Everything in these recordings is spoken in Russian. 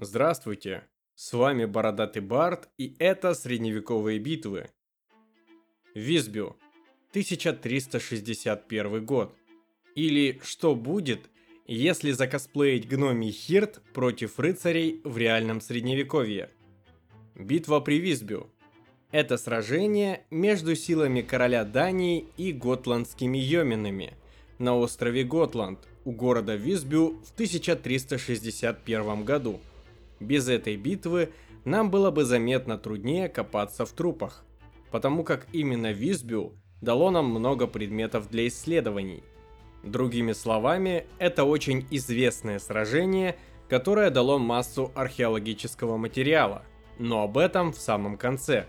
Здравствуйте, с вами Бородатый Бард и это средневековые битвы. Визбю, 1361 год. Или что будет, если закосплеить гномий Хирт против рыцарей в реальном средневековье. Битва при Визбю. Это сражение между силами короля Дании и готландскими йоминами на острове Готланд у города Визбю в 1361 году. Без этой битвы нам было бы заметно труднее копаться в трупах, потому как именно Визбю дало нам много предметов для исследований. Другими словами, это очень известное сражение, которое дало массу археологического материала, но об этом в самом конце.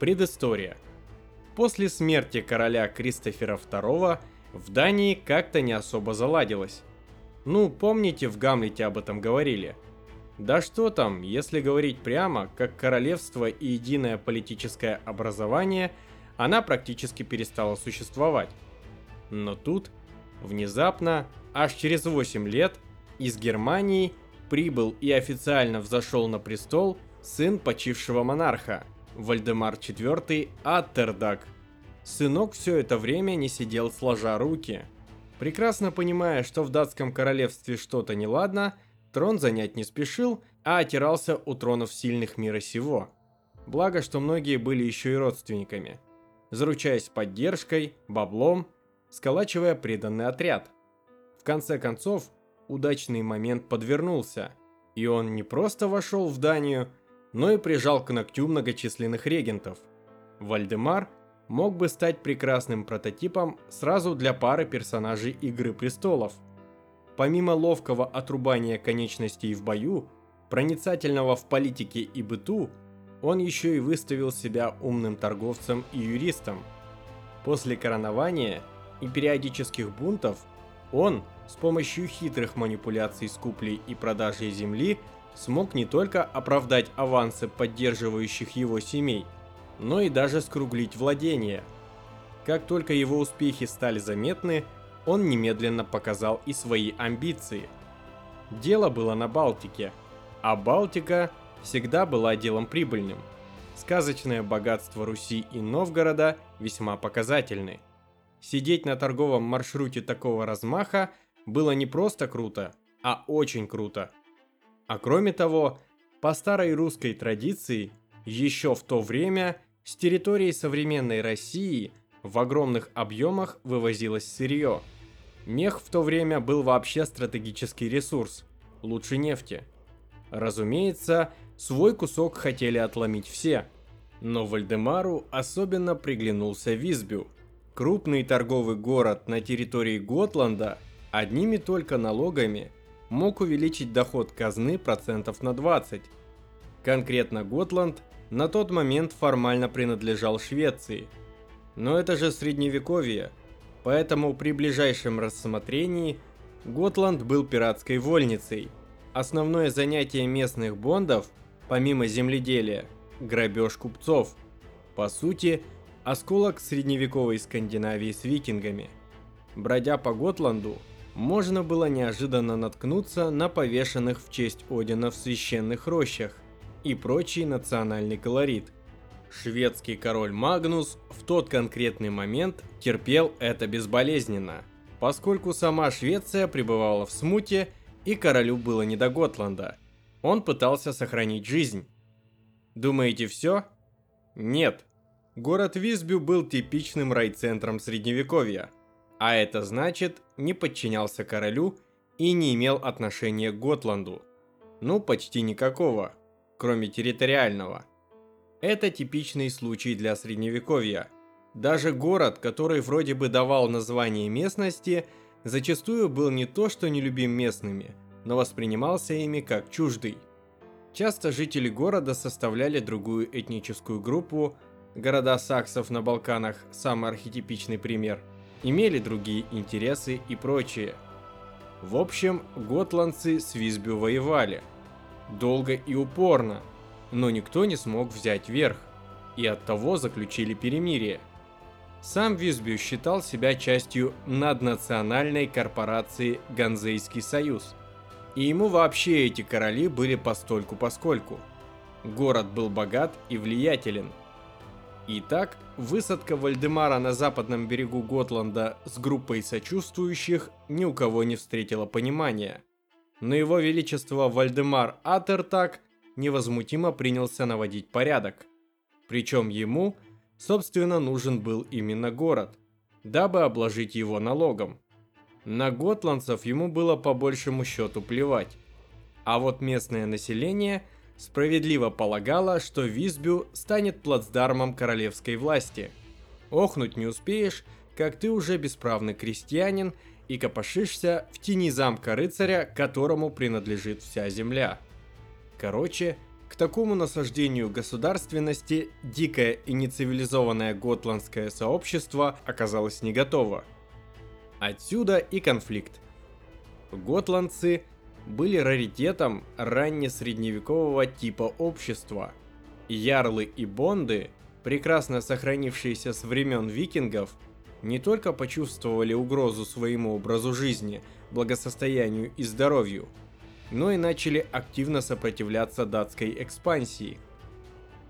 Предыстория. После смерти короля Кристофера II в Дании как-то не особо заладилось. Ну, помните, в Гамлете об этом говорили – да что там, если говорить прямо, как королевство и единое политическое образование, она практически перестала существовать. Но тут, внезапно, аж через 8 лет, из Германии прибыл и официально взошел на престол сын почившего монарха, Вальдемар IV Аттердаг. Сынок все это время не сидел сложа руки. Прекрасно понимая, что в датском королевстве что-то неладно, Трон занять не спешил, а отирался у тронов сильных мира сего. Благо, что многие были еще и родственниками. Заручаясь поддержкой, баблом, сколачивая преданный отряд. В конце концов, удачный момент подвернулся, и он не просто вошел в Данию, но и прижал к ногтю многочисленных регентов. Вальдемар мог бы стать прекрасным прототипом сразу для пары персонажей Игры Престолов – Помимо ловкого отрубания конечностей в бою, проницательного в политике и быту, он еще и выставил себя умным торговцем и юристом. После коронования и периодических бунтов он с помощью хитрых манипуляций с куплей и продажей земли смог не только оправдать авансы поддерживающих его семей, но и даже скруглить владения. Как только его успехи стали заметны, он немедленно показал и свои амбиции. Дело было на Балтике, а Балтика всегда была делом прибыльным. Сказочное богатство Руси и Новгорода весьма показательны. Сидеть на торговом маршруте такого размаха было не просто круто, а очень круто. А кроме того, по старой русской традиции, еще в то время с территории современной России в огромных объемах вывозилось сырье – Мех в то время был вообще стратегический ресурс, лучше нефти. Разумеется, свой кусок хотели отломить все. Но Вальдемару особенно приглянулся Визбю. Крупный торговый город на территории Готланда одними только налогами мог увеличить доход казны процентов на 20. Конкретно Готланд на тот момент формально принадлежал Швеции. Но это же средневековье – Поэтому при ближайшем рассмотрении Готланд был пиратской вольницей. Основное занятие местных бондов, помимо земледелия, грабеж купцов. По сути, осколок средневековой Скандинавии с викингами. Бродя по Готланду, можно было неожиданно наткнуться на повешенных в честь Одина в священных рощах и прочий национальный колорит. Шведский король Магнус в тот конкретный момент терпел это безболезненно, поскольку сама Швеция пребывала в смуте и королю было не до Готланда. Он пытался сохранить жизнь. Думаете все? Нет. Город Висбю был типичным райцентром средневековья, а это значит не подчинялся королю и не имел отношения к Готланду. Ну, почти никакого, кроме территориального – это типичный случай для средневековья. Даже город, который вроде бы давал название местности, зачастую был не то что нелюбим местными, но воспринимался ими как чуждый. Часто жители города составляли другую этническую группу, города саксов на Балканах – самый архетипичный пример, имели другие интересы и прочее. В общем, готландцы с Визбю воевали. Долго и упорно – но никто не смог взять верх, и оттого заключили перемирие. Сам Визбю считал себя частью наднациональной корпорации Ганзейский союз. И ему вообще эти короли были постольку-поскольку. Город был богат и влиятелен. Итак, высадка Вальдемара на западном берегу Готланда с группой сочувствующих ни у кого не встретила понимания. Но его величество Вальдемар Аттердаг невозмутимо принялся наводить порядок. Причем ему, собственно, нужен был именно город, дабы обложить его налогом. На готландцев ему было по большему счету плевать. А вот местное население справедливо полагало, что Висбю станет плацдармом королевской власти. Охнуть не успеешь, как ты уже бесправный крестьянин и копошишься в тени замка рыцаря, которому принадлежит вся земля. Короче, к такому насаждению государственности дикое и нецивилизованное готландское сообщество оказалось не готово. Отсюда и конфликт. Готландцы были раритетом раннесредневекового типа общества. Ярлы и бонды, прекрасно сохранившиеся с времен викингов, не только почувствовали угрозу своему образу жизни, благосостоянию и здоровью – но и начали активно сопротивляться датской экспансии.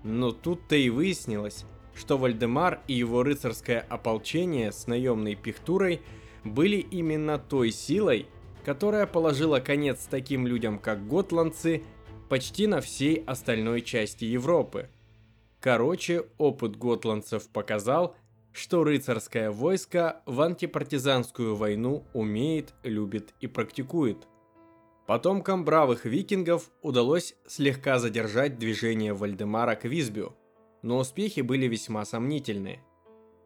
Но тут-то и выяснилось, что Вальдемар и его рыцарское ополчение с наемной пехтурой были именно той силой, которая положила конец таким людям, как готландцы, почти на всей остальной части Европы. Короче, опыт готландцев показал, что рыцарское войско в антипартизанскую войну умеет, любит и практикует – Потомкам бравых викингов удалось слегка задержать движение Вальдемара к Висбю, но успехи были весьма сомнительны.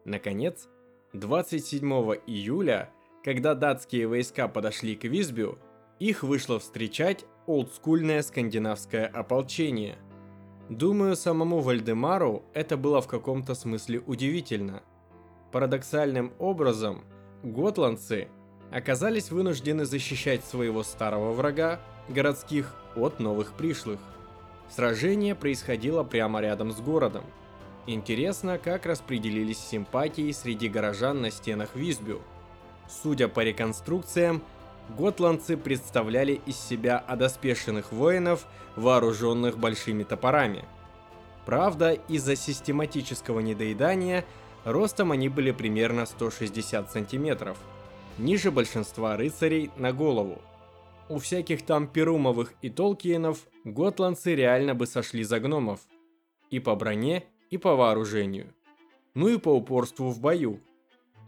Наконец, 27 июля, когда датские войска подошли к Висбю, их вышло встречать олдскульное скандинавское ополчение. Думаю, самому Вальдемару это было в каком-то смысле удивительно. Парадоксальным образом, готландцы – оказались вынуждены защищать своего старого врага, городских, от новых пришлых. Сражение происходило прямо рядом с городом. Интересно, как распределились симпатии среди горожан на стенах Висбю. Судя по реконструкциям, готландцы представляли из себя одоспешенных воинов, вооруженных большими топорами. Правда, из-за систематического недоедания ростом они были примерно 160 сантиметров – ниже большинства рыцарей на голову. У всяких там Перумовых и Толкиенов готландцы реально бы сошли за гномов. И по броне, и по вооружению. Ну и по упорству в бою.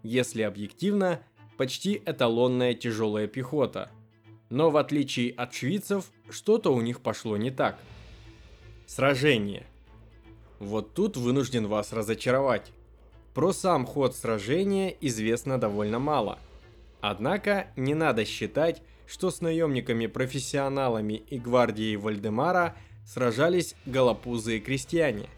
Если объективно, почти эталонная тяжелая пехота. Но в отличие от швейцев, что-то у них пошло не так. Сражение. Вот тут вынужден вас разочаровать. Про сам ход сражения известно довольно мало – Однако не надо считать, что с наемниками-профессионалами и гвардией Вальдемара сражались голопузые крестьяне.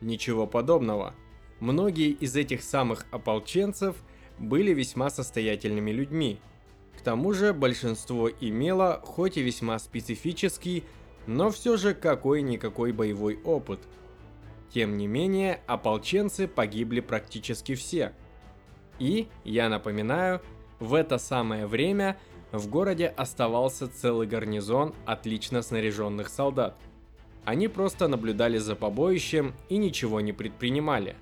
Ничего подобного. Многие из этих самых ополченцев были весьма состоятельными людьми. К тому же большинство имело, хоть и весьма специфический, но все же какой-никакой боевой опыт. Тем не менее, ополченцы погибли практически все. И, я напоминаю, в это самое время в городе оставался целый гарнизон отлично снаряженных солдат. Они просто наблюдали за побоищем и ничего не предпринимали.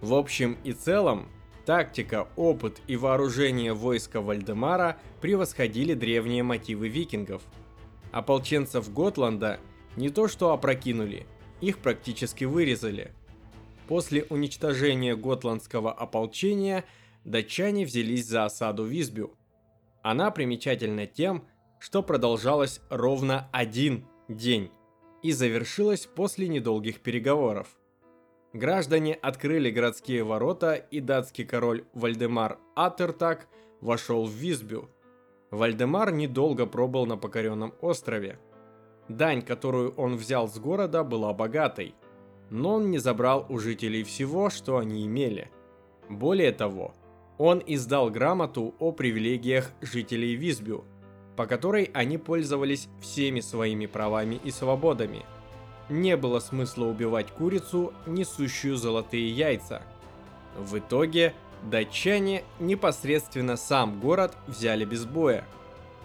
В общем и целом, тактика, опыт и вооружение войска Вальдемара превосходили древние мотивы викингов. Ополченцев Готланда не то что опрокинули, их практически вырезали. После уничтожения готландского ополчения – датчане взялись за осаду Висбю. Она примечательна тем, что продолжалась ровно один день и завершилась после недолгих переговоров. Граждане открыли городские ворота, и датский король Вальдемар Аттердаг вошел в Висбю. Вальдемар недолго пробыл на покоренном острове. Дань, которую он взял с города, была богатой, но он не забрал у жителей всего, что они имели. Более того, он издал грамоту о привилегиях жителей Висбю, по которой они пользовались всеми своими правами и свободами. Не было смысла убивать курицу, несущую золотые яйца. В итоге датчане непосредственно сам город взяли без боя.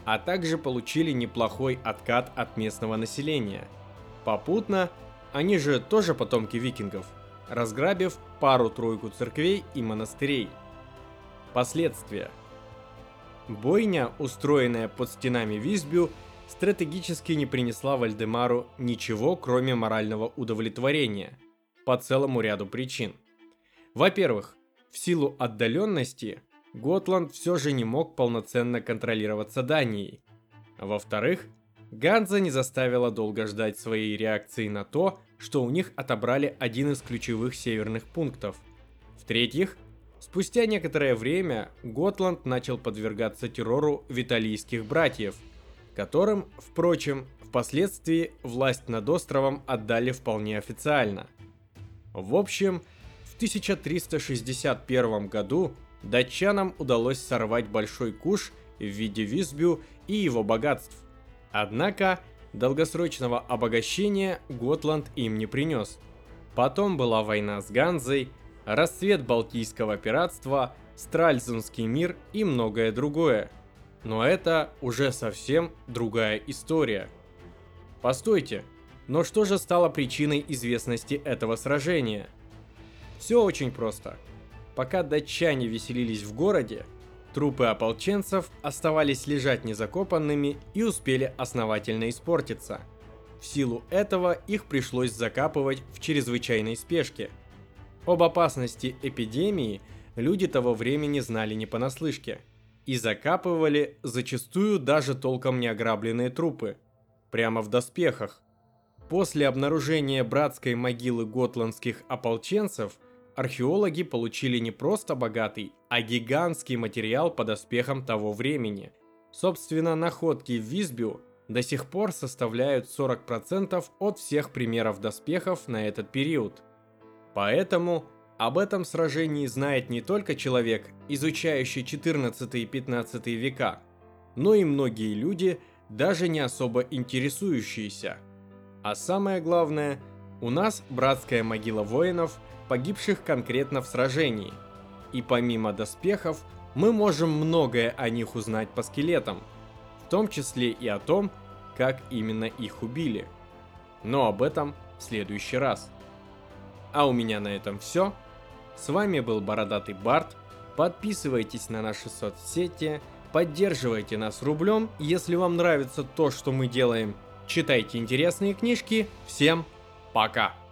а также получили неплохой откат от местного населения. Попутно, они же тоже потомки викингов, разграбив пару-тройку церквей и монастырей. Последствия. Бойня, устроенная под стенами Висбю, стратегически не принесла Вальдемару ничего, кроме морального удовлетворения, по целому ряду причин. Во-первых, в силу отдаленности, Готланд все же не мог полноценно контролироваться Данией. Во-вторых, Ганза не заставила долго ждать своей реакции на то, что у них отобрали один из ключевых северных пунктов. В-третьих, спустя некоторое время Готланд начал подвергаться террору виталийских братьев – которым, впрочем, впоследствии власть над островом отдали вполне официально. В общем, в 1361 году датчанам удалось сорвать большой куш в виде Висбю и его богатств. Однако, долгосрочного обогащения Готланд им не принес. Потом была война с Ганзой, расцвет Балтийского пиратства, Стральзунский мир и многое другое – но это уже совсем другая история. Постойте, но что же стало причиной известности этого сражения? Все очень просто. Пока датчане веселились в городе, трупы ополченцев оставались лежать незакопанными и успели основательно испортиться. В силу этого их пришлось закапывать в чрезвычайной спешке. Об опасности эпидемии люди того времени знали не понаслышке – и закапывали зачастую даже толком не ограбленные трупы, прямо в доспехах. После обнаружения братской могилы готландских ополченцев археологи получили не просто богатый, а гигантский материал по доспехам того времени. Собственно, находки в Висбю до сих пор составляют 40% от всех примеров доспехов на этот период. Поэтому об этом сражении знает не только человек, изучающий 14 и 15 века, но и многие люди, даже не особо интересующиеся. А самое главное, у нас братская могила воинов, погибших конкретно в сражении. И помимо доспехов, мы можем многое о них узнать по скелетам, в том числе и о том, как именно их убили. Но об этом в следующий раз. А у меня на этом все. С вами был Бородатый Барт. Подписывайтесь на наши соцсети, поддерживайте нас рублем. Если вам нравится то, что мы делаем, читайте интересные книжки. Всем пока!